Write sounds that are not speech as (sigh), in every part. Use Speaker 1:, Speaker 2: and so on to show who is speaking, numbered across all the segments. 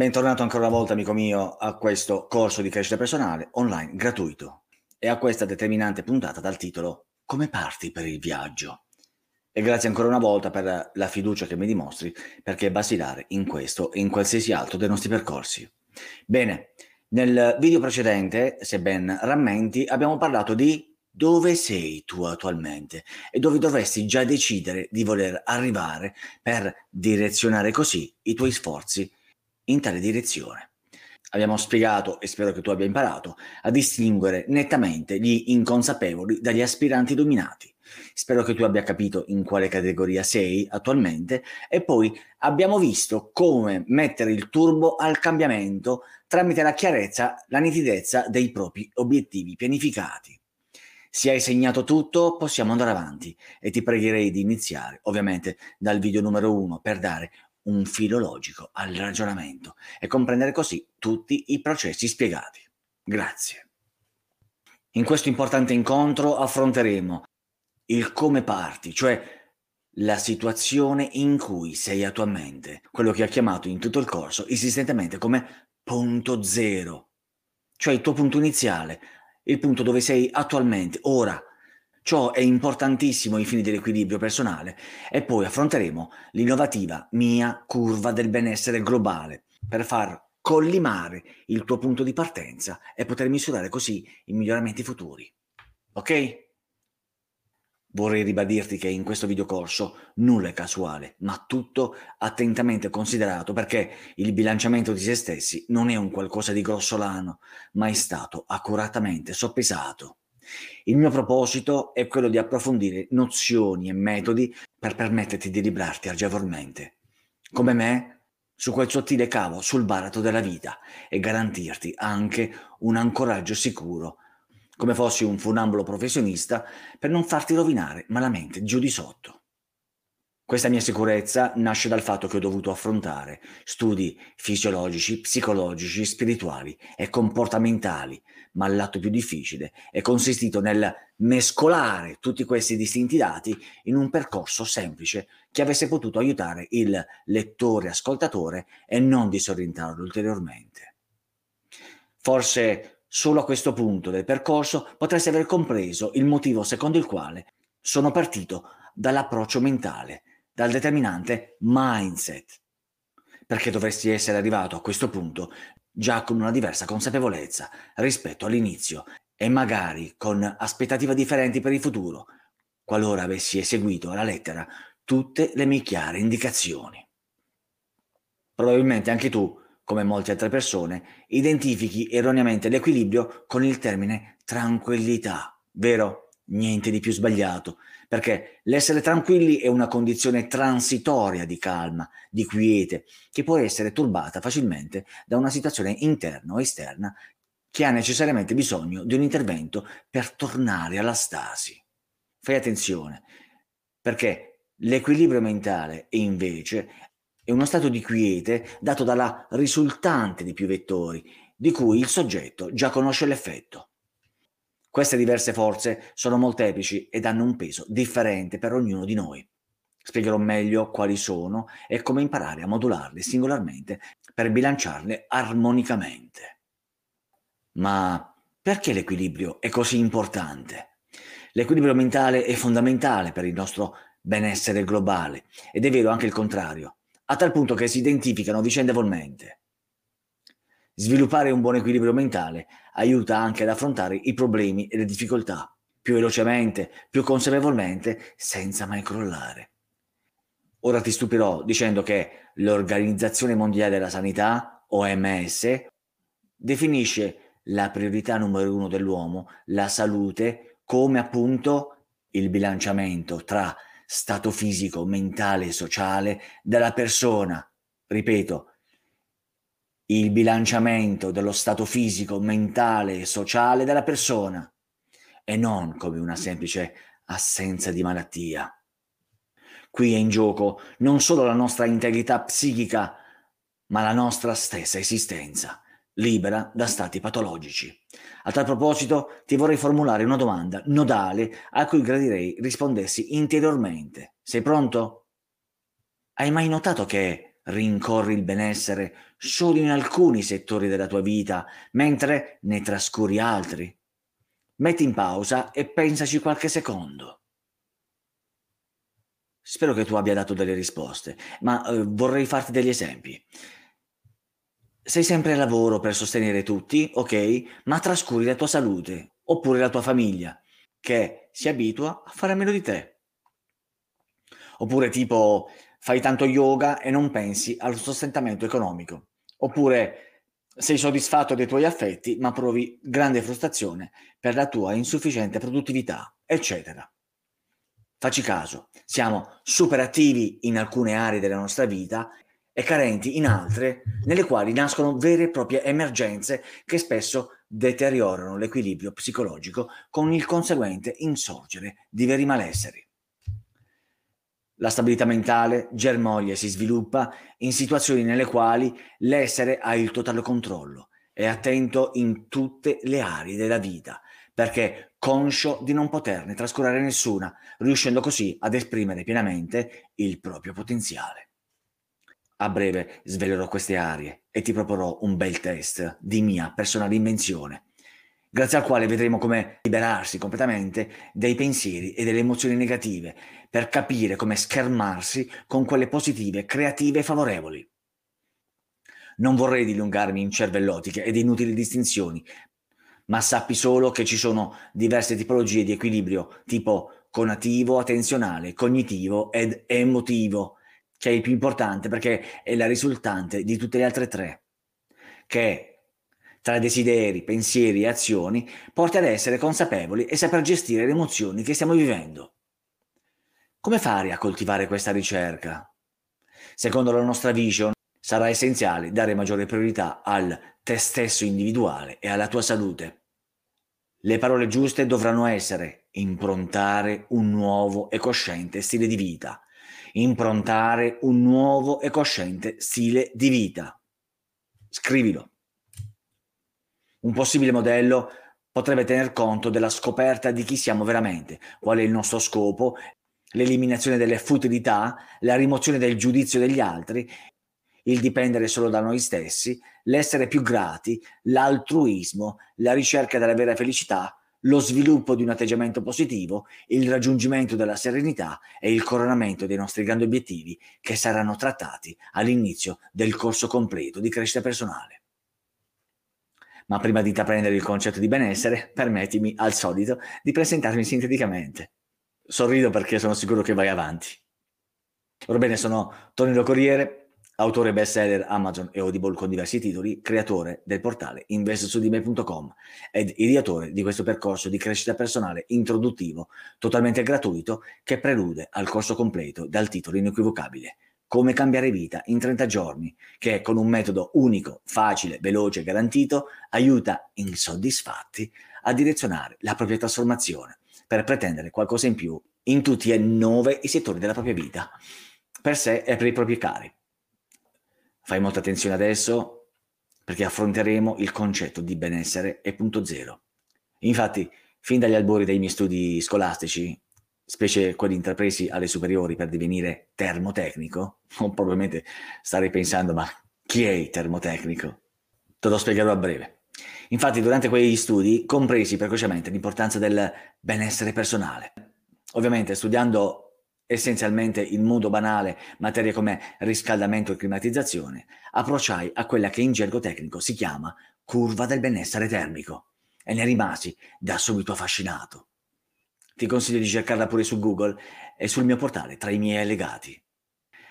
Speaker 1: Bentornato ancora una volta, amico mio, a questo corso di crescita personale online gratuito e a questa determinante puntata dal titolo Come parti per il viaggio? E grazie ancora una volta per la fiducia che mi dimostri perché è basilare in questo e in qualsiasi altro dei nostri percorsi. Bene, nel video precedente, se ben rammenti, abbiamo parlato di dove sei tu attualmente e dove dovresti già decidere di voler arrivare per direzionare così i tuoi sforzi in tale direzione. Abbiamo spiegato, e spero che tu abbia imparato, a distinguere nettamente gli inconsapevoli dagli aspiranti dominati. Spero che tu abbia capito in quale categoria sei attualmente e poi abbiamo visto come mettere il turbo al cambiamento tramite la chiarezza, la nitidezza dei propri obiettivi pianificati. Se hai segnato tutto, possiamo andare avanti e ti pregherei di iniziare, ovviamente, dal video numero uno per dare un filo logico al ragionamento e comprendere così tutti i processi spiegati. Grazie. In questo importante incontro affronteremo il come parti, cioè la situazione in cui sei attualmente, quello che ha chiamato in tutto il corso insistentemente come punto zero, cioè il tuo punto iniziale, il punto dove sei attualmente, ora. Ciò è importantissimo ai fini dell'equilibrio personale e poi affronteremo l'innovativa mia curva del benessere globale per far collimare il tuo punto di partenza e poter misurare così i miglioramenti futuri. Ok? Vorrei ribadirti che in questo videocorso nulla è casuale, ma tutto attentamente considerato perché il bilanciamento di se stessi non è un qualcosa di grossolano, ma è stato accuratamente soppesato. Il mio proposito è quello di approfondire nozioni e metodi per permetterti di librarti agevolmente, come me, su quel sottile cavo sul baratro della vita e garantirti anche un ancoraggio sicuro come fossi un funambolo professionista, per non farti rovinare malamente giù di sotto. Questa mia sicurezza nasce dal fatto che ho dovuto affrontare studi fisiologici, psicologici, spirituali e comportamentali, ma l'atto più difficile è consistito nel mescolare tutti questi distinti dati in un percorso semplice che avesse potuto aiutare il lettore ascoltatore e non disorientarlo ulteriormente. Forse Solo a questo punto del percorso potresti aver compreso il motivo secondo il quale sono partito dall'approccio mentale, dal determinante mindset, perché dovresti essere arrivato a questo punto già con una diversa consapevolezza rispetto all'inizio e magari con aspettative differenti per il futuro, qualora avessi eseguito alla lettera tutte le mie chiare indicazioni. Probabilmente anche tu come molte altre persone, identifichi erroneamente l'equilibrio con il termine tranquillità, vero? Niente di più sbagliato, perché l'essere tranquilli è una condizione transitoria di calma, di quiete, che può essere turbata facilmente da una situazione interna o esterna che ha necessariamente bisogno di un intervento per tornare alla stasi. Fai attenzione, perché l'equilibrio mentale invece è uno stato di quiete dato dalla risultante di più vettori, di cui il soggetto già conosce l'effetto. Queste diverse forze sono molteplici ed hanno un peso differente per ognuno di noi. Spiegherò meglio quali sono e come imparare a modularle singolarmente per bilanciarle armonicamente. Ma perché l'equilibrio è così importante? L'equilibrio mentale è fondamentale per il nostro benessere globale ed è vero anche il contrario a tal punto che si identificano vicendevolmente. Sviluppare un buon equilibrio mentale aiuta anche ad affrontare i problemi e le difficoltà più velocemente, più consapevolmente, senza mai crollare. Ora ti stupirò dicendo che l'Organizzazione Mondiale della Sanità, OMS, definisce la priorità numero uno dell'uomo, la salute, come appunto il bilanciamento tra stato fisico, mentale e sociale della persona. Ripeto, il bilanciamento dello stato fisico, mentale e sociale della persona e non come una semplice assenza di malattia. Qui è in gioco non solo la nostra integrità psichica, ma la nostra stessa esistenza libera da stati patologici. A tal proposito ti vorrei formulare una domanda nodale a cui gradirei rispondessi interiormente. Sei pronto? Hai mai notato che rincorri il benessere solo in alcuni settori della tua vita, mentre ne trascuri altri? Metti in pausa e pensaci qualche secondo. Spero che tu abbia dato delle risposte, ma eh, vorrei farti degli esempi. Sei sempre al lavoro per sostenere tutti, ok, ma trascuri la tua salute oppure la tua famiglia, che si abitua a fare a meno di te. Oppure tipo fai tanto yoga e non pensi al sostentamento economico. Oppure sei soddisfatto dei tuoi affetti ma provi grande frustrazione per la tua insufficiente produttività, eccetera. Facci caso, siamo super attivi in alcune aree della nostra vita e carenti in altre nelle quali nascono vere e proprie emergenze che spesso deteriorano l'equilibrio psicologico con il conseguente insorgere di veri malesseri. La stabilità mentale germoglia e si sviluppa in situazioni nelle quali l'essere ha il totale controllo, è attento in tutte le aree della vita, perché conscio di non poterne trascurare nessuna, riuscendo così ad esprimere pienamente il proprio potenziale. A breve svelerò queste aree e ti proporrò un bel test di mia personale invenzione grazie al quale vedremo come liberarsi completamente dei pensieri e delle emozioni negative per capire come schermarsi con quelle positive, creative e favorevoli. Non vorrei dilungarmi in cervellotiche ed inutili distinzioni, ma sappi solo che ci sono diverse tipologie di equilibrio, tipo conativo, attenzionale, cognitivo ed emotivo, che è il più importante perché è la risultante di tutte le altre tre, che tra desideri, pensieri e azioni porti ad essere consapevoli e saper gestire le emozioni che stiamo vivendo. Come fare a coltivare questa ricerca? Secondo la nostra vision sarà essenziale dare maggiore priorità al te stesso individuale e alla tua salute. Le parole giuste dovranno essere improntare un nuovo e cosciente stile di vita. Improntare un nuovo e cosciente stile di vita. Scrivilo. Un possibile modello potrebbe tener conto della scoperta di chi siamo veramente, qual è il nostro scopo, l'eliminazione delle futilità, la rimozione del giudizio degli altri, il dipendere solo da noi stessi, l'essere più grati, l'altruismo, la ricerca della vera felicità, lo sviluppo di un atteggiamento positivo, il raggiungimento della serenità e il coronamento dei nostri grandi obiettivi che saranno trattati all'inizio del corso completo di crescita personale. Ma prima di intraprendere il concetto di benessere, permettimi, al solito, di presentarmi sinteticamente. Sorrido perché sono sicuro che vai avanti. Orbene, sono Tonino Corriere, autore bestseller Amazon e Audible con diversi titoli, creatore del portale investosudime.com ed ideatore di questo percorso di crescita personale introduttivo, totalmente gratuito, che prelude al corso completo dal titolo inequivocabile come cambiare vita in 30 giorni, che con un metodo unico, facile, veloce e garantito aiuta insoddisfatti a direzionare la propria trasformazione per pretendere qualcosa in più in tutti e nove i settori della propria vita, per sé e per i propri cari. Fai molta attenzione adesso perché affronteremo il concetto di benessere e punto zero. Infatti, fin dagli albori dei miei studi scolastici, specie quelli intrapresi alle superiori per divenire termotecnico, (laughs) o probabilmente starei pensando, ma chi è il termotecnico? Te lo spiegherò a breve. Infatti, durante quegli studi compresi precocemente l'importanza del benessere personale. Ovviamente, studiando essenzialmente il mondo banale, materie come riscaldamento e climatizzazione, approcciai a quella che in gergo tecnico si chiama curva del benessere termico e ne rimasi da subito affascinato ti consiglio di cercarla pure su Google e sul mio portale tra i miei allegati.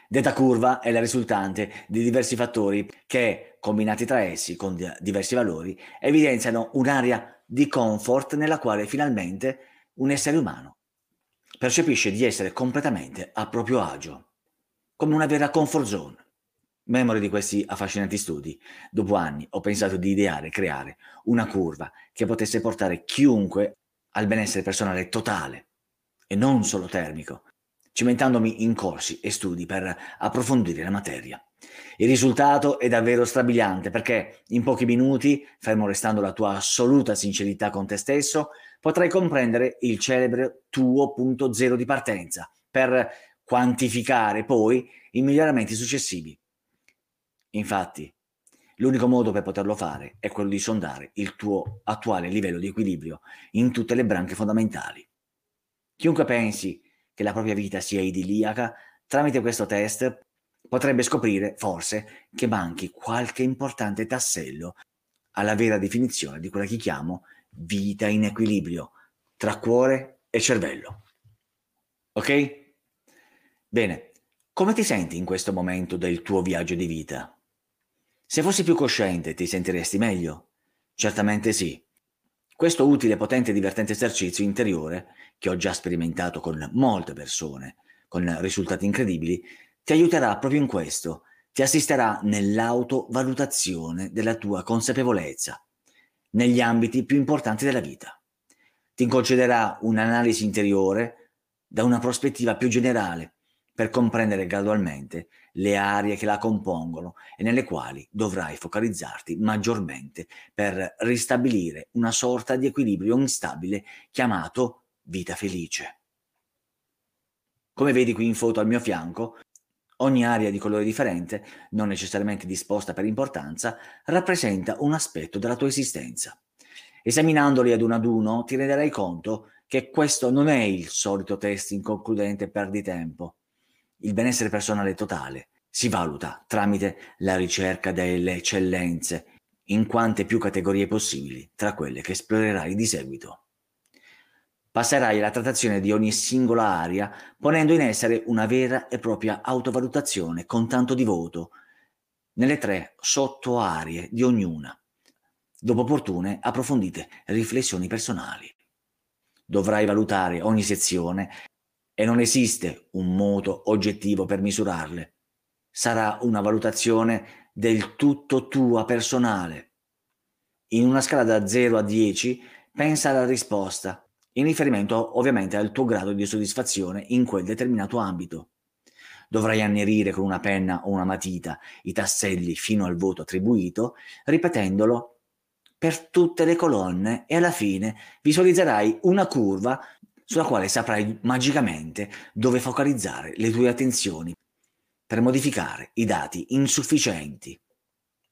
Speaker 1: Detta curva è la risultante di diversi fattori che, combinati tra essi con diversi valori, evidenziano un'area di comfort nella quale finalmente un essere umano percepisce di essere completamente a proprio agio, come una vera comfort zone. Memore di questi affascinanti studi, dopo anni ho pensato di ideare e creare una curva che potesse portare chiunque al benessere personale totale e non solo termico, cimentandomi in corsi e studi per approfondire la materia. Il risultato è davvero strabiliante perché in pochi minuti, fermo restando la tua assoluta sincerità con te stesso, potrai comprendere il celebre tuo punto zero di partenza per quantificare poi i miglioramenti successivi. Infatti, l'unico modo per poterlo fare è quello di sondare il tuo attuale livello di equilibrio in tutte le branche fondamentali. Chiunque pensi che la propria vita sia idilliaca, tramite questo test potrebbe scoprire, forse, che manchi qualche importante tassello alla vera definizione di quella che chiamo vita in equilibrio tra cuore e cervello. Ok? Bene, come ti senti in questo momento del tuo viaggio di vita? Se fossi più cosciente, ti sentiresti meglio? Certamente sì. Questo utile, potente e divertente esercizio interiore, che ho già sperimentato con molte persone, con risultati incredibili, ti aiuterà proprio in questo, ti assisterà nell'autovalutazione della tua consapevolezza, negli ambiti più importanti della vita. Ti concederà un'analisi interiore da una prospettiva più generale per comprendere gradualmente le aree che la compongono e nelle quali dovrai focalizzarti maggiormente per ristabilire una sorta di equilibrio instabile chiamato vita felice. Come vedi qui in foto al mio fianco, ogni area di colore differente, non necessariamente disposta per importanza, rappresenta un aspetto della tua esistenza. Esaminandoli ad uno ad uno ti renderai conto che questo non è il solito test inconcludente perdi tempo, il benessere personale totale si valuta tramite la ricerca delle eccellenze in quante più categorie possibili tra quelle che esplorerai di seguito. Passerai alla trattazione di ogni singola area ponendo in essere una vera e propria autovalutazione con tanto di voto nelle tre sottoaree di ognuna, dopo opportune approfondite riflessioni personali. Dovrai valutare ogni sezione e non esiste un modo oggettivo per misurarle. Sarà una valutazione del tutto tua personale. In una scala da 0 a 10 pensa alla risposta, in riferimento ovviamente al tuo grado di soddisfazione in quel determinato ambito. Dovrai annerire con una penna o una matita i tasselli fino al voto attribuito, ripetendolo per tutte le colonne e alla fine visualizzerai una curva sulla quale saprai magicamente dove focalizzare le tue attenzioni per modificare i dati insufficienti.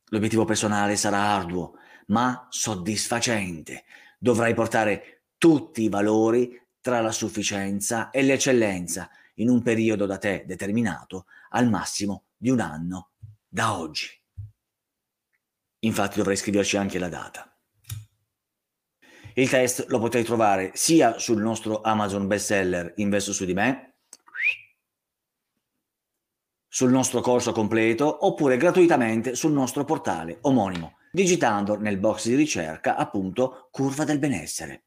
Speaker 1: L'obiettivo personale sarà arduo, ma soddisfacente. Dovrai portare tutti i valori tra la sufficienza e l'eccellenza in un periodo da te determinato al massimo di un anno da oggi. Infatti dovrei scriverci anche la data. Il test lo potrai trovare sia sul nostro Amazon bestseller Investo su di me, sul nostro corso completo oppure gratuitamente sul nostro portale omonimo, digitando nel box di ricerca appunto curva del benessere.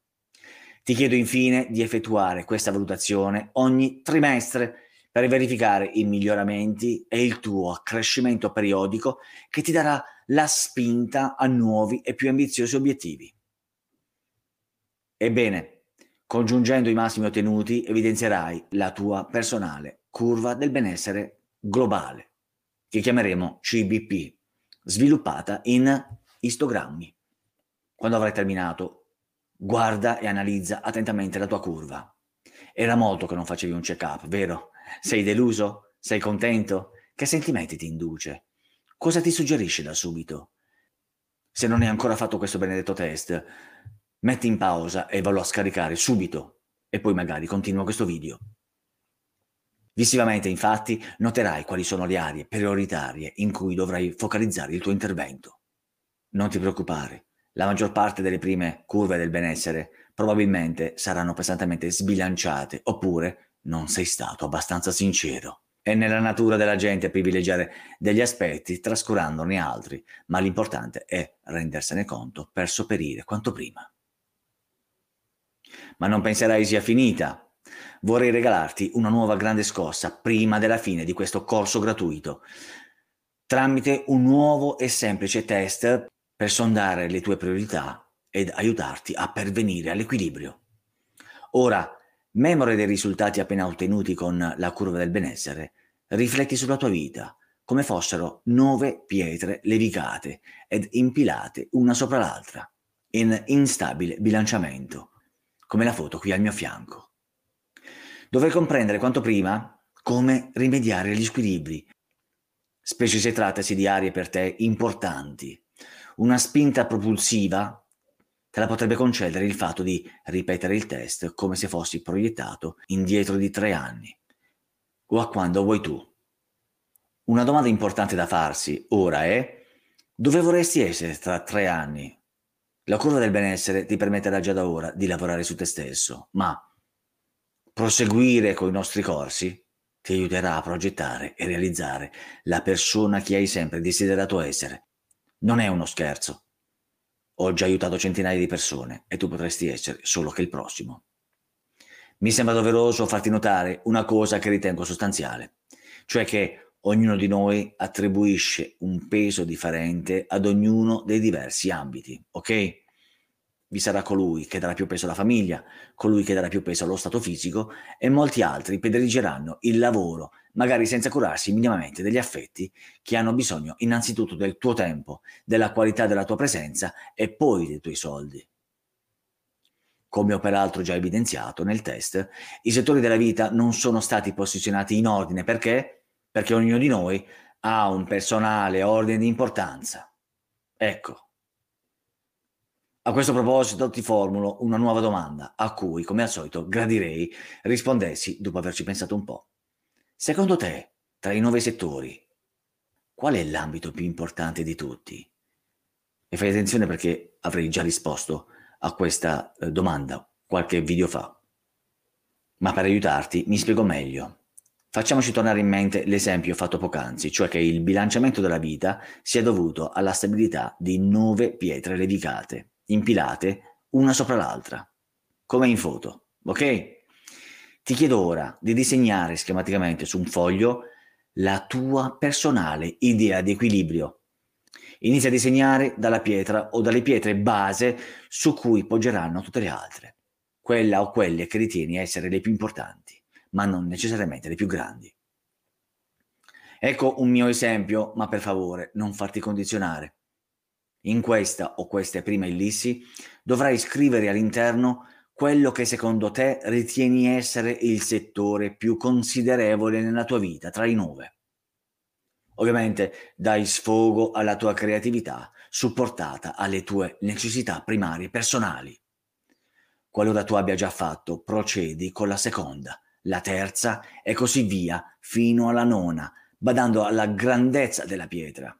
Speaker 1: Ti chiedo infine di effettuare questa valutazione ogni trimestre per verificare i miglioramenti e il tuo accrescimento periodico che ti darà la spinta a nuovi e più ambiziosi obiettivi. Ebbene, congiungendo i massimi ottenuti evidenzierai la tua personale curva del benessere globale, che chiameremo CBP, sviluppata in istogrammi. Quando avrai terminato, guarda e analizza attentamente la tua curva. Era molto che non facevi un check-up, vero? Sei deluso? Sei contento? Che sentimenti ti induce? Cosa ti suggerisce da subito? Se non hai ancora fatto questo benedetto test, metti in pausa e vallo a scaricare subito e poi magari continua questo video. Visivamente, infatti, noterai quali sono le aree prioritarie in cui dovrai focalizzare il tuo intervento. Non ti preoccupare, la maggior parte delle prime curve del benessere probabilmente saranno pesantemente sbilanciate oppure non sei stato abbastanza sincero. È nella natura della gente privilegiare degli aspetti trascurandone altri, ma l'importante è rendersene conto per sopperire quanto prima ma non penserai sia finita. Vorrei regalarti una nuova grande scossa prima della fine di questo corso gratuito, tramite un nuovo e semplice test per sondare le tue priorità ed aiutarti a pervenire all'equilibrio. Ora, memore dei risultati appena ottenuti con la curva del benessere, rifletti sulla tua vita come fossero nove pietre levigate ed impilate una sopra l'altra, in instabile bilanciamento come la foto qui al mio fianco. Dovrei comprendere quanto prima come rimediare agli squilibri, specie se trattasi di aree per te importanti. Una spinta propulsiva te la potrebbe concedere il fatto di ripetere il test come se fossi proiettato indietro di tre anni o a quando vuoi tu. Una domanda importante da farsi ora è dove vorresti essere tra tre anni? La curva del benessere ti permetterà già da ora di lavorare su te stesso, ma proseguire con i nostri corsi ti aiuterà a progettare e realizzare la persona che hai sempre desiderato essere. Non è uno scherzo. Ho già aiutato centinaia di persone e tu potresti essere solo che il prossimo. Mi sembra doveroso farti notare una cosa che ritengo sostanziale, cioè che ognuno di noi attribuisce un peso differente ad ognuno dei diversi ambiti, ok? Vi sarà colui che darà più peso alla famiglia, colui che darà più peso allo stato fisico e molti altri prediligeranno il lavoro, magari senza curarsi minimamente degli affetti che hanno bisogno innanzitutto del tuo tempo, della qualità della tua presenza e poi dei tuoi soldi. Come ho peraltro già evidenziato nel test, i settori della vita non sono stati posizionati in ordine perché? Perché ognuno di noi ha un personale ordine di importanza. Ecco, a questo proposito ti formulo una nuova domanda a cui, come al solito, gradirei rispondessi dopo averci pensato un po'. Secondo te, tra i nove settori, qual è l'ambito più importante di tutti? E fai attenzione perché avrei già risposto a questa eh, domanda qualche video fa. Ma per aiutarti mi spiego meglio. Facciamoci tornare in mente l'esempio fatto poc'anzi, cioè che il bilanciamento della vita sia dovuto alla stabilità di nove pietre levicate impilate una sopra l'altra, come in foto, ok? Ti chiedo ora di disegnare schematicamente su un foglio la tua personale idea di equilibrio. Inizia a disegnare dalla pietra o dalle pietre base su cui poggeranno tutte le altre, quella o quelle che ritieni essere le più importanti, ma non necessariamente le più grandi. Ecco un mio esempio, ma per favore non farti condizionare. In questa o queste prime ellissi dovrai scrivere all'interno quello che secondo te ritieni essere il settore più considerevole nella tua vita tra i nove. Ovviamente dai sfogo alla tua creatività, supportata alle tue necessità primarie personali. Qualora tu abbia già fatto, procedi con la seconda, la terza e così via fino alla nona, badando alla grandezza della pietra.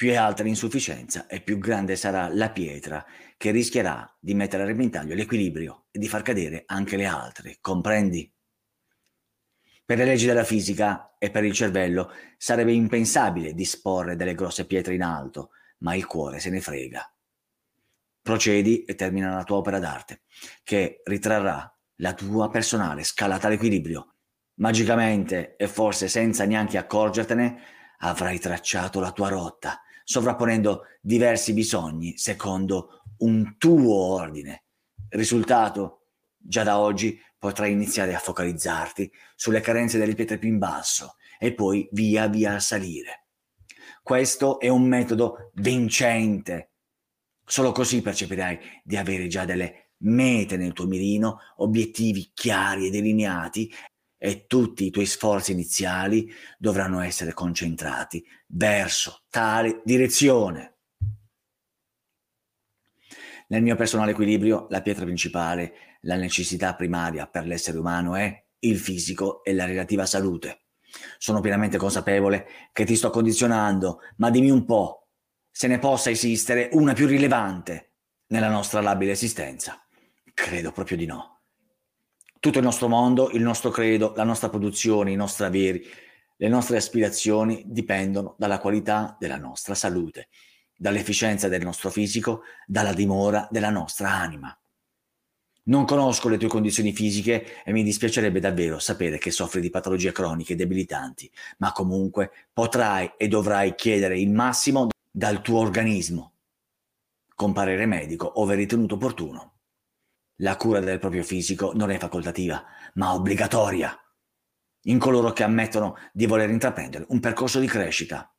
Speaker 1: Più è alta l'insufficienza e più grande sarà la pietra che rischierà di mettere a repentaglio l'equilibrio e di far cadere anche le altre, comprendi? Per le leggi della fisica e per il cervello sarebbe impensabile disporre delle grosse pietre in alto, ma il cuore se ne frega. Procedi e termina la tua opera d'arte, che ritrarrà la tua personale scalata all'equilibrio. Magicamente e forse senza neanche accorgertene, avrai tracciato la tua rotta sovrapponendo diversi bisogni secondo un tuo ordine. Risultato, già da oggi potrai iniziare a focalizzarti sulle carenze delle pietre più in basso e poi via via salire. Questo è un metodo vincente. Solo così percepirai di avere già delle mete nel tuo mirino, obiettivi chiari e delineati e tutti i tuoi sforzi iniziali dovranno essere concentrati verso tale direzione. Nel mio personale equilibrio, la pietra principale, la necessità primaria per l'essere umano è il fisico e la relativa salute. Sono pienamente consapevole che ti sto condizionando, ma dimmi un po' se ne possa esistere una più rilevante nella nostra labile esistenza. Credo proprio di no tutto il nostro mondo, il nostro credo, la nostra produzione, i nostri averi, le nostre aspirazioni dipendono dalla qualità della nostra salute, dall'efficienza del nostro fisico, dalla dimora della nostra anima. Non conosco le tue condizioni fisiche e mi dispiacerebbe davvero sapere che soffri di patologie croniche debilitanti, ma comunque potrai e dovrai chiedere il massimo dal tuo organismo con parere medico ove ritenuto opportuno. La cura del proprio fisico non è facoltativa, ma obbligatoria in coloro che ammettono di voler intraprendere un percorso di crescita.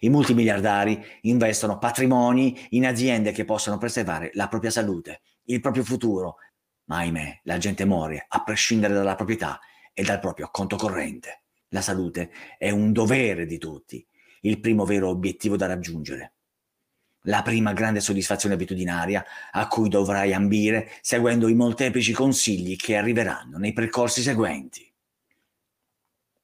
Speaker 1: I multimiliardari investono patrimoni in aziende che possano preservare la propria salute, il proprio futuro, ma ahimè la gente muore a prescindere dalla proprietà e dal proprio conto corrente. La salute è un dovere di tutti, il primo vero obiettivo da raggiungere. La prima grande soddisfazione abitudinaria a cui dovrai ambire seguendo i molteplici consigli che arriveranno nei percorsi seguenti.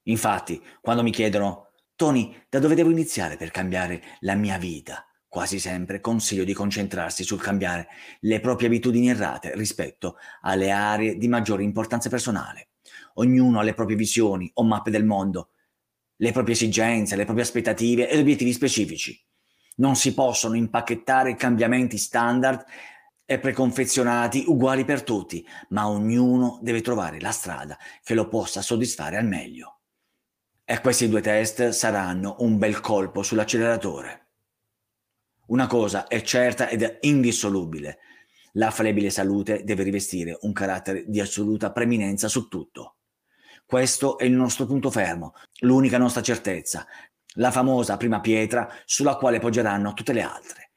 Speaker 1: Infatti, quando mi chiedono Tony, da dove devo iniziare per cambiare la mia vita? Quasi sempre consiglio di concentrarsi sul cambiare le proprie abitudini errate rispetto alle aree di maggiore importanza personale. Ognuno ha le proprie visioni o mappe del mondo, le proprie esigenze, le proprie aspettative ed obiettivi specifici. Non si possono impacchettare cambiamenti standard e preconfezionati uguali per tutti, ma ognuno deve trovare la strada che lo possa soddisfare al meglio. E questi due test saranno un bel colpo sull'acceleratore. Una cosa è certa ed indissolubile. La flebile salute deve rivestire un carattere di assoluta preminenza su tutto. Questo è il nostro punto fermo, l'unica nostra certezza, la famosa prima pietra sulla quale poggeranno tutte le altre.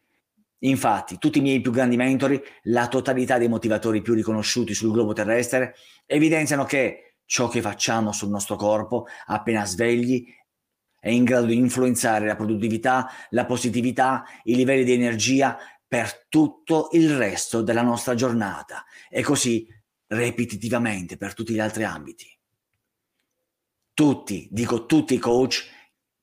Speaker 1: Infatti, tutti i miei più grandi mentori, la totalità dei motivatori più riconosciuti sul globo terrestre, evidenziano che ciò che facciamo sul nostro corpo appena svegli è in grado di influenzare la produttività, la positività, i livelli di energia per tutto il resto della nostra giornata e così ripetitivamente per tutti gli altri ambiti. Tutti, dico tutti i coach,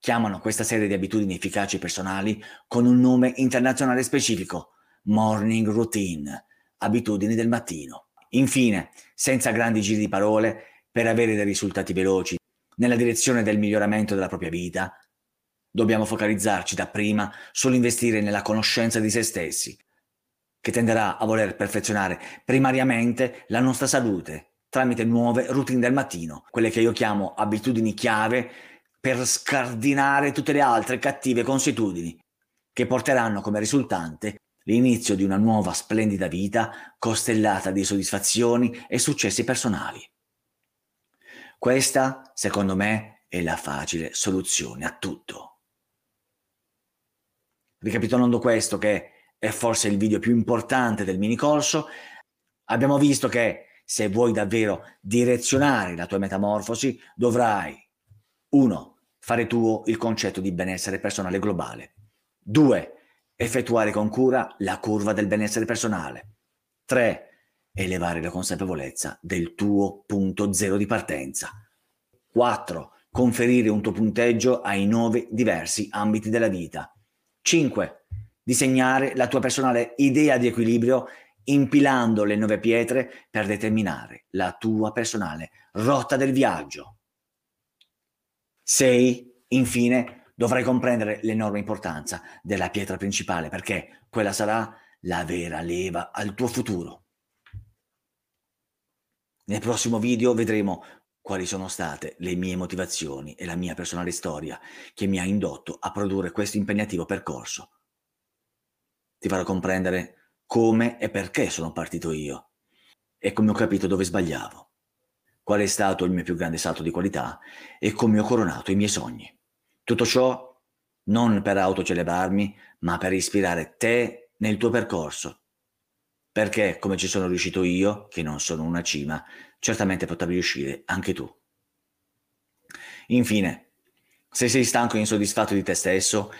Speaker 1: chiamano questa serie di abitudini efficaci personali con un nome internazionale specifico, morning routine, abitudini del mattino. Infine, senza grandi giri di parole, per avere dei risultati veloci nella direzione del miglioramento della propria vita, dobbiamo focalizzarci dapprima sull'investire nella conoscenza di se stessi, che tenderà a voler perfezionare primariamente la nostra salute tramite nuove routine del mattino, quelle che io chiamo abitudini chiave per scardinare tutte le altre cattive consuetudini, che porteranno come risultante l'inizio di una nuova splendida vita costellata di soddisfazioni e successi personali. Questa, secondo me, è la facile soluzione a tutto. Ricapitolando questo, che è forse il video più importante del mini corso, abbiamo visto che se vuoi davvero direzionare la tua metamorfosi, dovrai 1. Fare tuo il concetto di benessere personale globale. 2. Effettuare con cura la curva del benessere personale. 3 elevare la consapevolezza del tuo punto zero di partenza. 4. Conferire un tuo punteggio ai nove diversi ambiti della vita. 5. Disegnare la tua personale idea di equilibrio impilando le nove pietre per determinare la tua personale rotta del viaggio. 6. Infine, dovrai comprendere l'enorme importanza della pietra principale perché quella sarà la vera leva al tuo futuro. Nel prossimo video vedremo quali sono state le mie motivazioni e la mia personale storia che mi ha indotto a produrre questo impegnativo percorso. Ti farò comprendere come e perché sono partito io e come ho capito dove sbagliavo, qual è stato il mio più grande salto di qualità e come ho coronato i miei sogni. Tutto ciò non per autocelebrarmi, ma per ispirare te nel tuo percorso perché come ci sono riuscito io, che non sono una cima, certamente potrai riuscire anche tu. Infine, se sei stanco e insoddisfatto di te stesso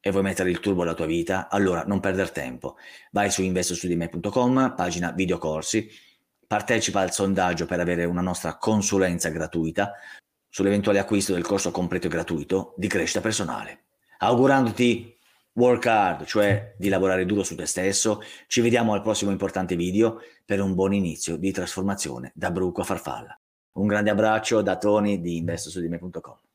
Speaker 1: e vuoi mettere il turbo alla tua vita, allora non perdere tempo. Vai su investosudime.com, pagina videocorsi, partecipa al sondaggio per avere una nostra consulenza gratuita sull'eventuale acquisto del corso completo e gratuito di crescita personale. Augurandoti work hard, cioè di lavorare duro su te stesso. Ci vediamo al prossimo importante video per un buon inizio di trasformazione da bruco a farfalla. Un grande abbraccio da Tony di investosudime.com.